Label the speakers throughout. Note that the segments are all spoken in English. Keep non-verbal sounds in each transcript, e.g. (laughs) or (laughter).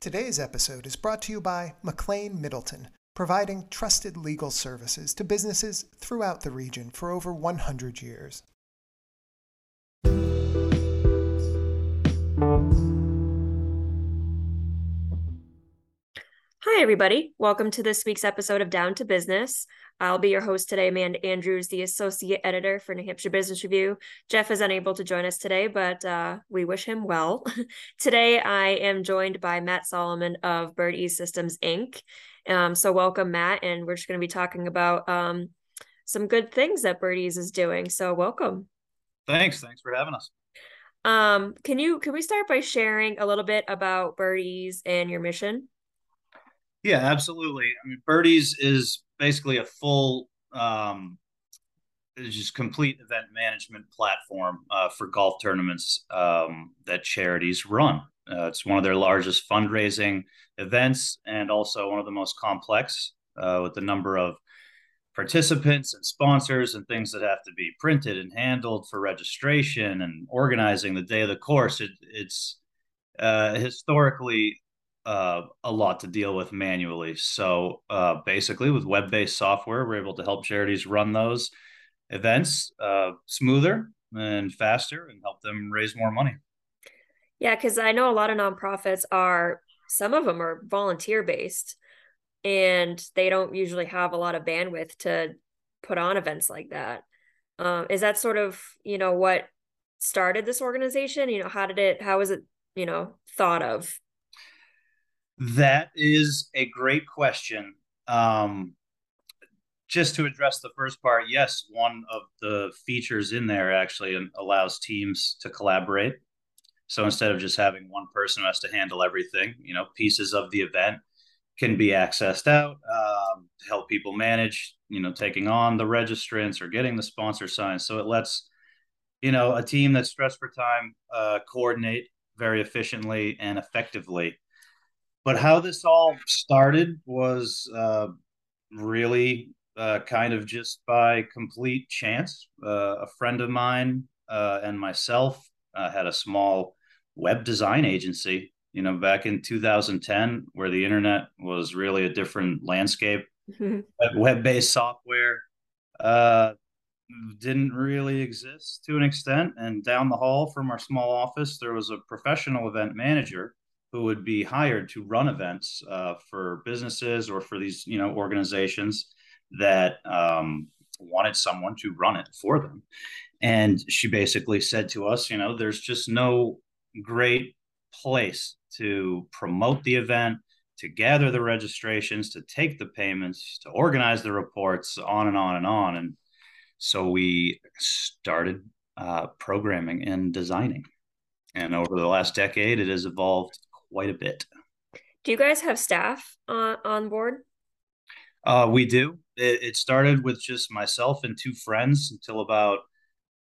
Speaker 1: Today's episode is brought to you by McLane Middleton, providing trusted legal services to businesses throughout the region for over 100 years.
Speaker 2: Hi, everybody. Welcome to this week's episode of Down to Business. I'll be your host today, Amanda Andrews, the associate editor for New Hampshire Business Review. Jeff is unable to join us today, but uh, we wish him well. (laughs) today, I am joined by Matt Solomon of Bird E Systems Inc. Um, so, welcome, Matt. And we're just going to be talking about um, some good things that Birdease is doing. So, welcome.
Speaker 3: Thanks. Thanks for having us.
Speaker 2: Um, can you can we start by sharing a little bit about Birdease and your mission?
Speaker 3: Yeah, absolutely. I mean, Birdease is basically a full, um, just complete event management platform uh, for golf tournaments um, that charities run. Uh, it's one of their largest fundraising events and also one of the most complex uh, with the number of participants and sponsors and things that have to be printed and handled for registration and organizing the day of the course. It, it's uh, historically uh, a lot to deal with manually. So uh, basically, with web based software, we're able to help charities run those events uh, smoother and faster and help them raise more money.
Speaker 2: Yeah, because I know a lot of nonprofits are, some of them are volunteer based and they don't usually have a lot of bandwidth to put on events like that. Um, is that sort of, you know, what started this organization? You know, how did it, how was it, you know, thought of?
Speaker 3: That is a great question. Um, just to address the first part, yes, one of the features in there actually allows teams to collaborate. So instead of just having one person who has to handle everything, you know, pieces of the event can be accessed out um, help people manage, you know, taking on the registrants or getting the sponsor signs. So it lets, you know, a team that's stressed for time uh, coordinate very efficiently and effectively but how this all started was uh, really uh, kind of just by complete chance. Uh, a friend of mine uh, and myself uh, had a small web design agency, you know, back in 2010, where the internet was really a different landscape. Mm-hmm. Web based software uh, didn't really exist to an extent. And down the hall from our small office, there was a professional event manager who would be hired to run events uh, for businesses or for these you know organizations that um, wanted someone to run it for them. And she basically said to us you know there's just no great place to promote the event to gather the registrations to take the payments to organize the reports on and on and on. And so we started uh, programming and designing. And over the last decade it has evolved quite a bit.
Speaker 2: Do you guys have staff on, on board?
Speaker 3: Uh, we do. It, it started with just myself and two friends until about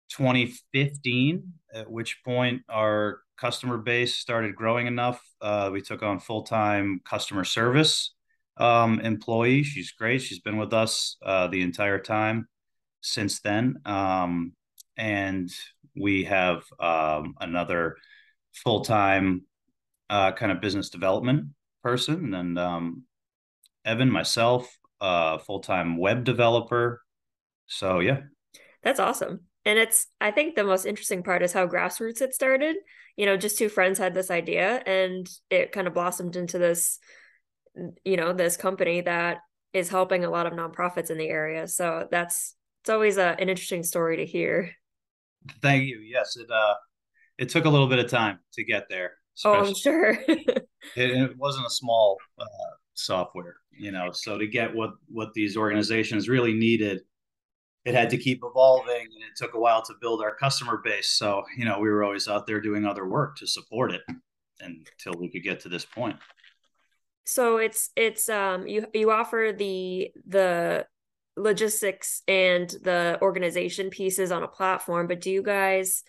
Speaker 3: 2015, at which point our customer base started growing enough. Uh, we took on full time customer service um, employee. She's great. She's been with us uh, the entire time since then. Um, and we have um, another full time uh, kind of business development person, and um, Evan, myself, uh, full time web developer. So yeah,
Speaker 2: that's awesome. And it's I think the most interesting part is how grassroots it started. You know, just two friends had this idea, and it kind of blossomed into this, you know, this company that is helping a lot of nonprofits in the area. So that's it's always a, an interesting story to hear.
Speaker 3: Thank you. Yes, it uh, it took a little bit of time to get there.
Speaker 2: Oh, I'm sure. (laughs)
Speaker 3: it, it, wasn't a small uh, software, you know. So to get what what these organizations really needed, it had to keep evolving, and it took a while to build our customer base. So you know, we were always out there doing other work to support it until we could get to this point.
Speaker 2: So it's it's um you you offer the the logistics and the organization pieces on a platform, but do you guys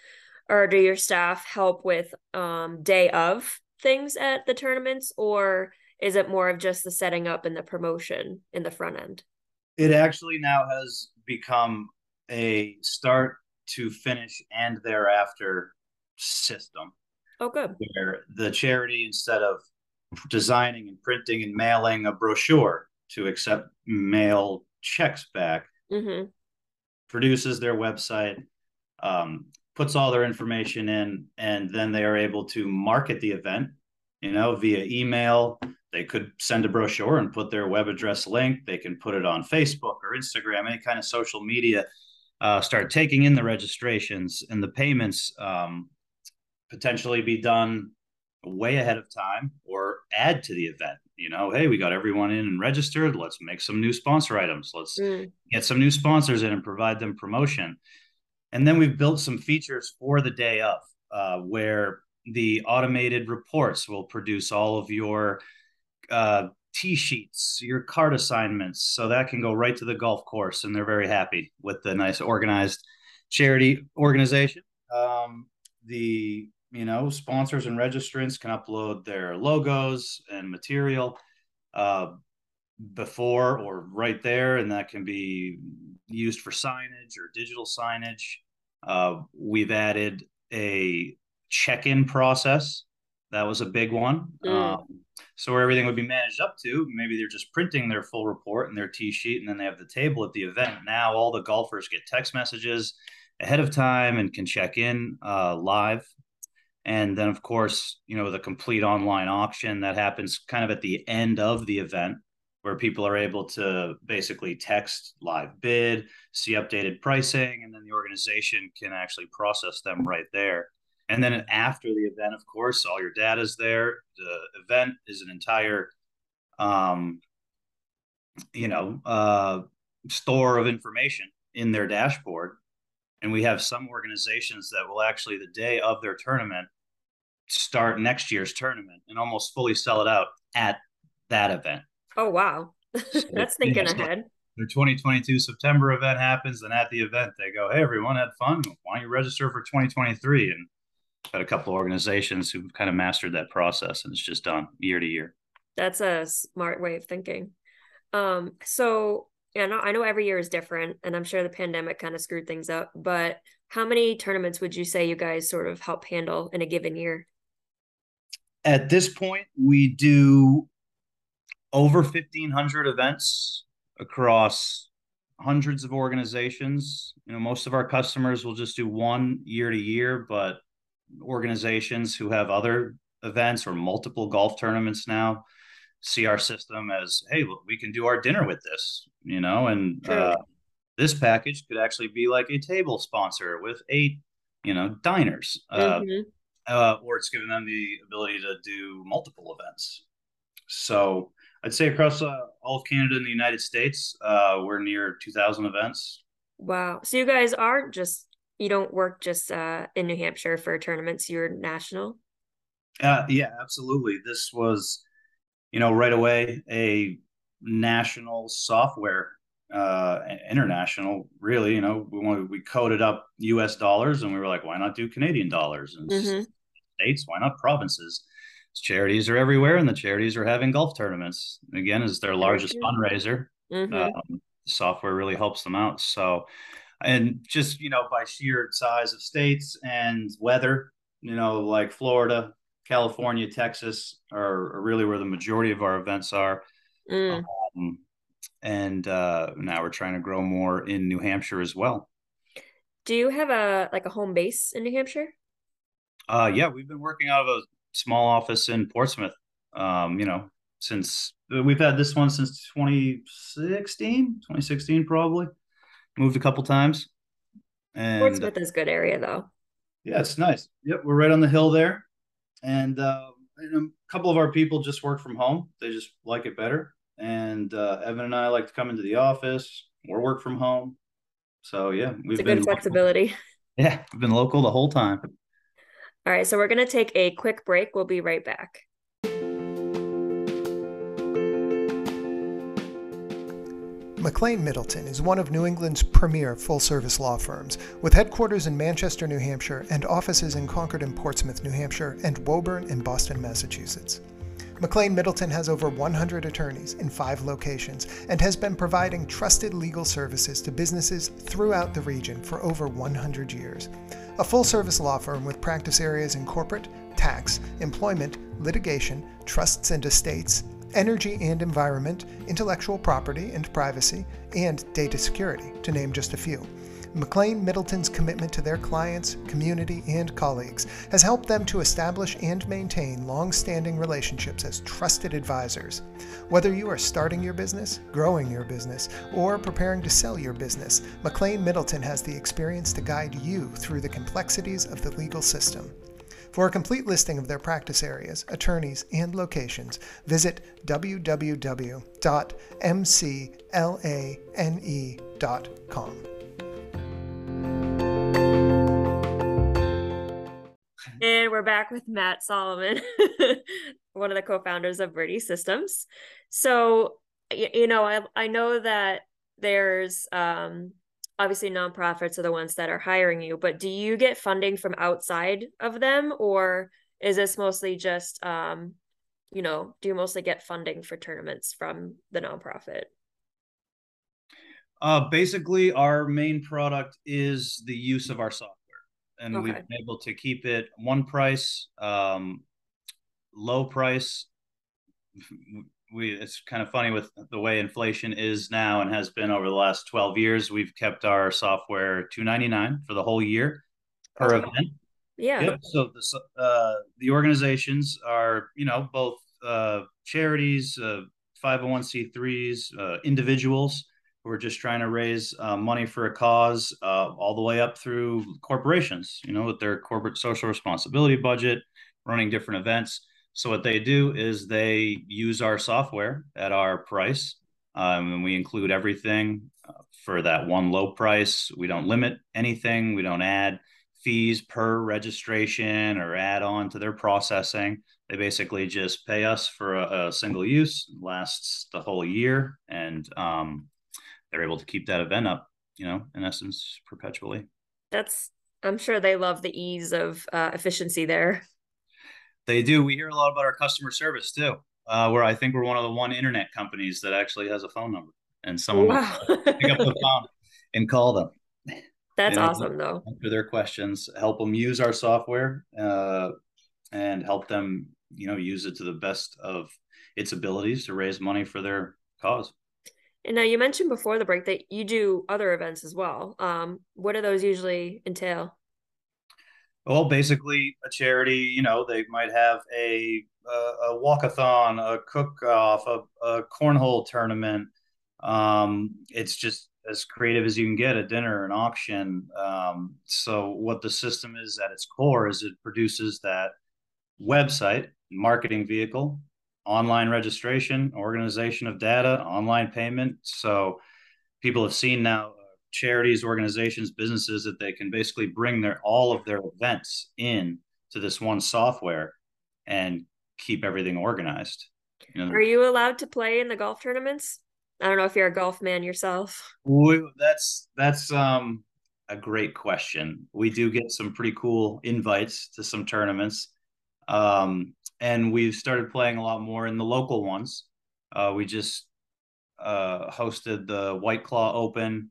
Speaker 2: or do your staff help with um, day of things at the tournaments or is it more of just the setting up and the promotion in the front end
Speaker 3: it actually now has become a start to finish and thereafter system
Speaker 2: oh good
Speaker 3: where the charity instead of designing and printing and mailing a brochure to accept mail checks back.
Speaker 2: Mm-hmm.
Speaker 3: Produces their website, um, puts all their information in, and then they are able to market the event, you know, via email. They could send a brochure and put their web address link. They can put it on Facebook or Instagram, any kind of social media. Uh, start taking in the registrations and the payments um, potentially be done way ahead of time or add to the event. You know, hey, we got everyone in and registered. Let's make some new sponsor items. Let's
Speaker 2: Mm.
Speaker 3: get some new sponsors in and provide them promotion. And then we've built some features for the day of uh, where the automated reports will produce all of your uh, tee sheets, your card assignments. So that can go right to the golf course. And they're very happy with the nice organized charity organization. Um, the you know sponsors and registrants can upload their logos and material uh, before or right there, and that can be used for signage or digital signage. Uh, we've added a check-in process. That was a big one.
Speaker 2: Mm.
Speaker 3: Um, so where everything would be managed up to, maybe they're just printing their full report and their tee sheet, and then they have the table at the event. Now all the golfers get text messages ahead of time and can check in uh, live. And then, of course, you know, the complete online auction that happens kind of at the end of the event where people are able to basically text live bid, see updated pricing, and then the organization can actually process them right there. And then after the event, of course, all your data is there. The event is an entire, um, you know, uh, store of information in their dashboard. And we have some organizations that will actually, the day of their tournament, start next year's tournament and almost fully sell it out at that event.
Speaker 2: Oh wow. (laughs) That's thinking ahead.
Speaker 3: Their 2022 September event happens, and at the event they go, "Hey, everyone, had fun. Why don't you register for 2023?" And got a couple of organizations who've kind of mastered that process, and it's just done year to year.
Speaker 2: That's a smart way of thinking. Um, so yeah, know, I know every year is different, and I'm sure the pandemic kind of screwed things up, but how many tournaments would you say you guys sort of help handle in a given year?
Speaker 3: At this point, we do over 1,500 events across hundreds of organizations. You know, most of our customers will just do one year to year, but organizations who have other events or multiple golf tournaments now see our system as, hey, look, we can do our dinner with this, you know, and
Speaker 2: True.
Speaker 3: uh, this package could actually be like a table sponsor with eight, you know, diners. Uh,
Speaker 2: Mhm.
Speaker 3: uh, or it's given them the ability to do multiple events. So I'd say across uh, all of Canada and the United States, uh, we're near 2,000 events.
Speaker 2: Wow. So you guys aren't just you don't work just uh in New Hampshire for tournaments, you're national?
Speaker 3: Uh, yeah, absolutely. This was, you know, right away a national software, uh, international. Really, you know, we we coded up U.S. dollars, and we were like, why not do Canadian dollars? And
Speaker 2: Mhm.
Speaker 3: states, why not provinces? Charities are everywhere, and the charities are having golf tournaments. Again, is their largest fundraiser.
Speaker 2: Mhm.
Speaker 3: um, software really helps them out so and just you know by sheer size of states and weather you know like florida california texas are, are really where the majority of our events are
Speaker 2: Mm.
Speaker 3: um, and uh, now we're trying to grow more in new hampshire as well
Speaker 2: Do you have a like a home base in New Hampshire?
Speaker 3: uh, yeah we've been working out of a small office in portsmouth um, you know since we've had this one since 2016 2016 probably moved a couple times and
Speaker 2: Portsmouth is a good area though.
Speaker 3: Yeah, it's nice. Yep, we're right on the hill there, and, uh, and a couple of our people just work from home. They just like it better. And uh, Evan and I like to come into the office or work from home. So yeah, we've
Speaker 2: It's a
Speaker 3: been
Speaker 2: good flexibility.
Speaker 3: Yeah, we've been local the whole time.
Speaker 2: All right, so we're going to take a quick break. We'll be right back.
Speaker 1: McLane Middleton is one of New England's premier full service law firms, with headquarters in Manchester, New Hampshire, and offices in Concord and Portsmouth, New Hampshire, and Woburn and Boston, Massachusetts. McLane Middleton has over 100 attorneys in five locations and has been providing trusted legal services to businesses throughout the region for over 100 years. A full service law firm with practice areas in corporate, tax, employment, litigation, trusts and estates, energy and environment, intellectual property and privacy, and data security, to name just a few. McLane Middleton's commitment to their clients, community, and colleagues has helped them to establish and maintain long standing relationships as trusted advisors. Whether you are starting your business, growing your business, or preparing to sell your business, McLane Middleton has the experience to guide you through the complexities of the legal system. For a complete listing of their practice areas, attorneys, and locations, visit www.mclane.com. (laughs)
Speaker 2: And we're back with Matt Solomon, (laughs) one of the co-founders of Verde Systems. So, you know, I I know that there's um obviously nonprofits are the ones that are hiring you, but do you get funding from outside of them or is this mostly just um you know, do you mostly get funding for tournaments from the nonprofit?
Speaker 3: Uh, basically, our main product is the use of our software and okay. we've been able to keep it one price, um, low price. We it's kind of funny with the way inflation is now and has been over the last 12 years. We've kept our software 299 for the whole year per okay. event.
Speaker 2: Yeah. Yep.
Speaker 3: So the uh, the organizations are you know both uh, charities, uh, 501c3s, uh, individuals who are just trying to raise uh, money for a cause, uh, all the way up through corporations, you know, with their corporate social responsibility budget, running different events. So what they do is they use our software at our price, um, and we include everything uh, for that one low price. We don't limit anything. We don't add fees per registration or add on to their processing. They basically just pay us for a, a single use, lasts the whole year, and um, they're able to keep that event up, you know, in essence, perpetually.
Speaker 2: That's, I'm sure they love the ease of uh, efficiency there.
Speaker 3: They do. We hear a lot about our customer service too, uh, where I think we're one of the one internet companies that actually has a phone number and someone wow. (laughs) pick up the phone and call them.
Speaker 2: That's know, awesome, though.
Speaker 3: Answer their questions, help them use our software, uh, and help them, you know, use it to the best of its abilities to raise money for their cause.
Speaker 2: And now you mentioned before the break that you do other events as well. Um, what do those usually entail?
Speaker 3: Well, basically, a charity, you know, they might have a a, a walkathon, a cook off, a, a cornhole tournament. Um, it's just as creative as you can get a dinner, an auction. Um, so, what the system is at its core is it produces that website marketing vehicle online registration, organization of data, online payment. So people have seen now uh, charities, organizations, businesses that they can basically bring their all of their events in to this one software and keep everything organized.
Speaker 2: You know, Are you allowed to play in the golf tournaments? I don't know if you're a golf man yourself.
Speaker 3: We, that's that's um a great question. We do get some pretty cool invites to some tournaments. Um, and we've started playing a lot more in the local ones. Uh, we just uh, hosted the White Claw Open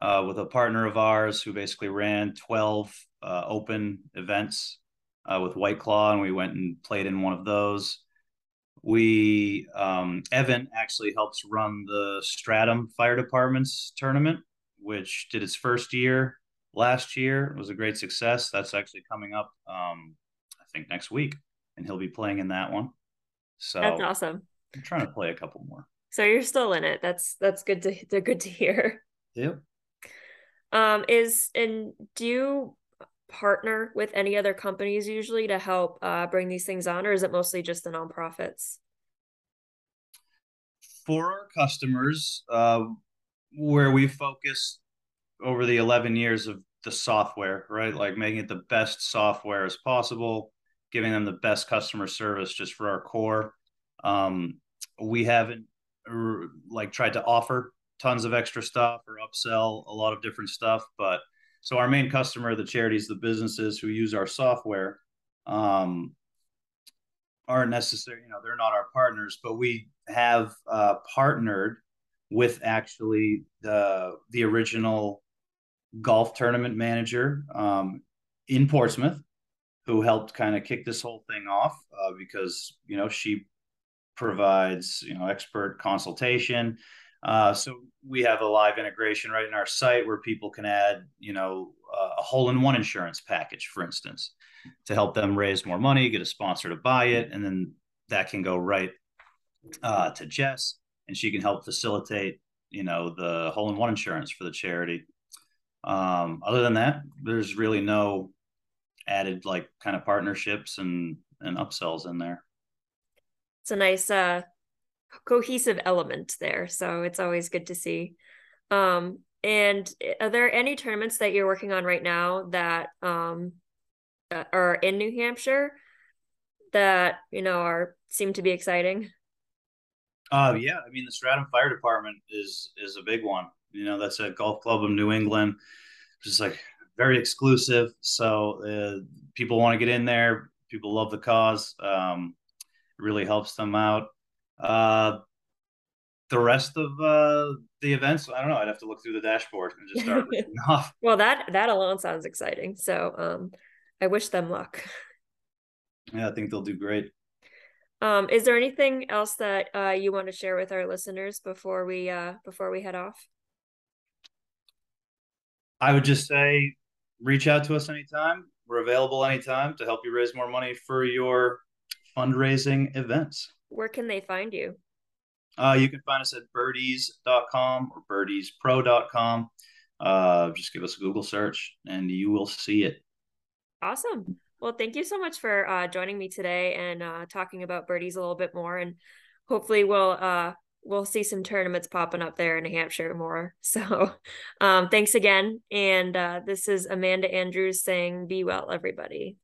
Speaker 3: uh, with a partner of ours who basically ran 12 uh, open events uh, with White Claw, and we went and played in one of those. We um, Evan actually helps run the Stratham Fire Department's tournament, which did its first year last year. It was a great success. That's actually coming up, um, I think, next week and he'll be playing in that one. So
Speaker 2: that's awesome.
Speaker 3: I'm trying to play a couple more.
Speaker 2: So you're still in it. That's that's good to they're good to hear.
Speaker 3: Yep.
Speaker 2: Um, is and do you partner with any other companies usually to help uh, bring these things on, or is it mostly just the nonprofits?
Speaker 3: For our customers, uh, where we focus over the 11 years of the software, right? Like making it the best software as possible, giving them the best customer service just for our core. Um, we haven't like tried to offer tons of extra stuff or upsell a lot of different stuff, but so our main customer, the charities, the businesses who use our software, um, aren't necessary. You know, they're not our partners, but we have uh, partnered with actually the the original golf tournament manager um, in Portsmouth who helped kind of kick this whole thing off uh, because you know she provides you know expert consultation. Uh, so we have a live integration right in our site where people can add you know a hole-in-one insurance package, for instance, to help them raise more money, get a sponsor to buy it, and then that can go right uh, to Jess, and she can help facilitate you know the hole-in-one insurance for the charity. Um, other than that, there's really no added like kind of partnerships and and upsells in there.
Speaker 2: It's a nice uh cohesive element there, so it's always good to see. Um and are there any tournaments that you're working on right now that um are in New Hampshire that you know are seem to be exciting?
Speaker 3: Uh yeah, I mean the Stratham Fire Department is is a big one. You know, that's a golf club of New England. Just like very exclusive. So uh, people want to get in there. People love the cause. Um, it really helps them out. Uh, the rest of uh, the events, I don't know. I'd have to look through the dashboard and just start (laughs) off.
Speaker 2: Well, that that alone sounds exciting. So um, I wish them luck.
Speaker 3: Yeah, I think they'll do great.
Speaker 2: Um, is there anything else that uh, you want to share with our listeners before we uh, before we head off?
Speaker 3: I would just say reach out to us anytime. We're available anytime to help you raise more money for your fundraising events.
Speaker 2: Where can they find you?
Speaker 3: Uh, you can find us at birdease.com or birdiespro.com. Uh, just give us a Google search and you will see it.
Speaker 2: Awesome. Well, thank you so much for uh, joining me today and uh, talking about birdease a little bit more. And hopefully, we'll uh, we'll see some tournaments popping up there in New Hampshire more. (laughs) So um, thanks again. And uh, this is Amanda Andrews saying, Be well, everybody.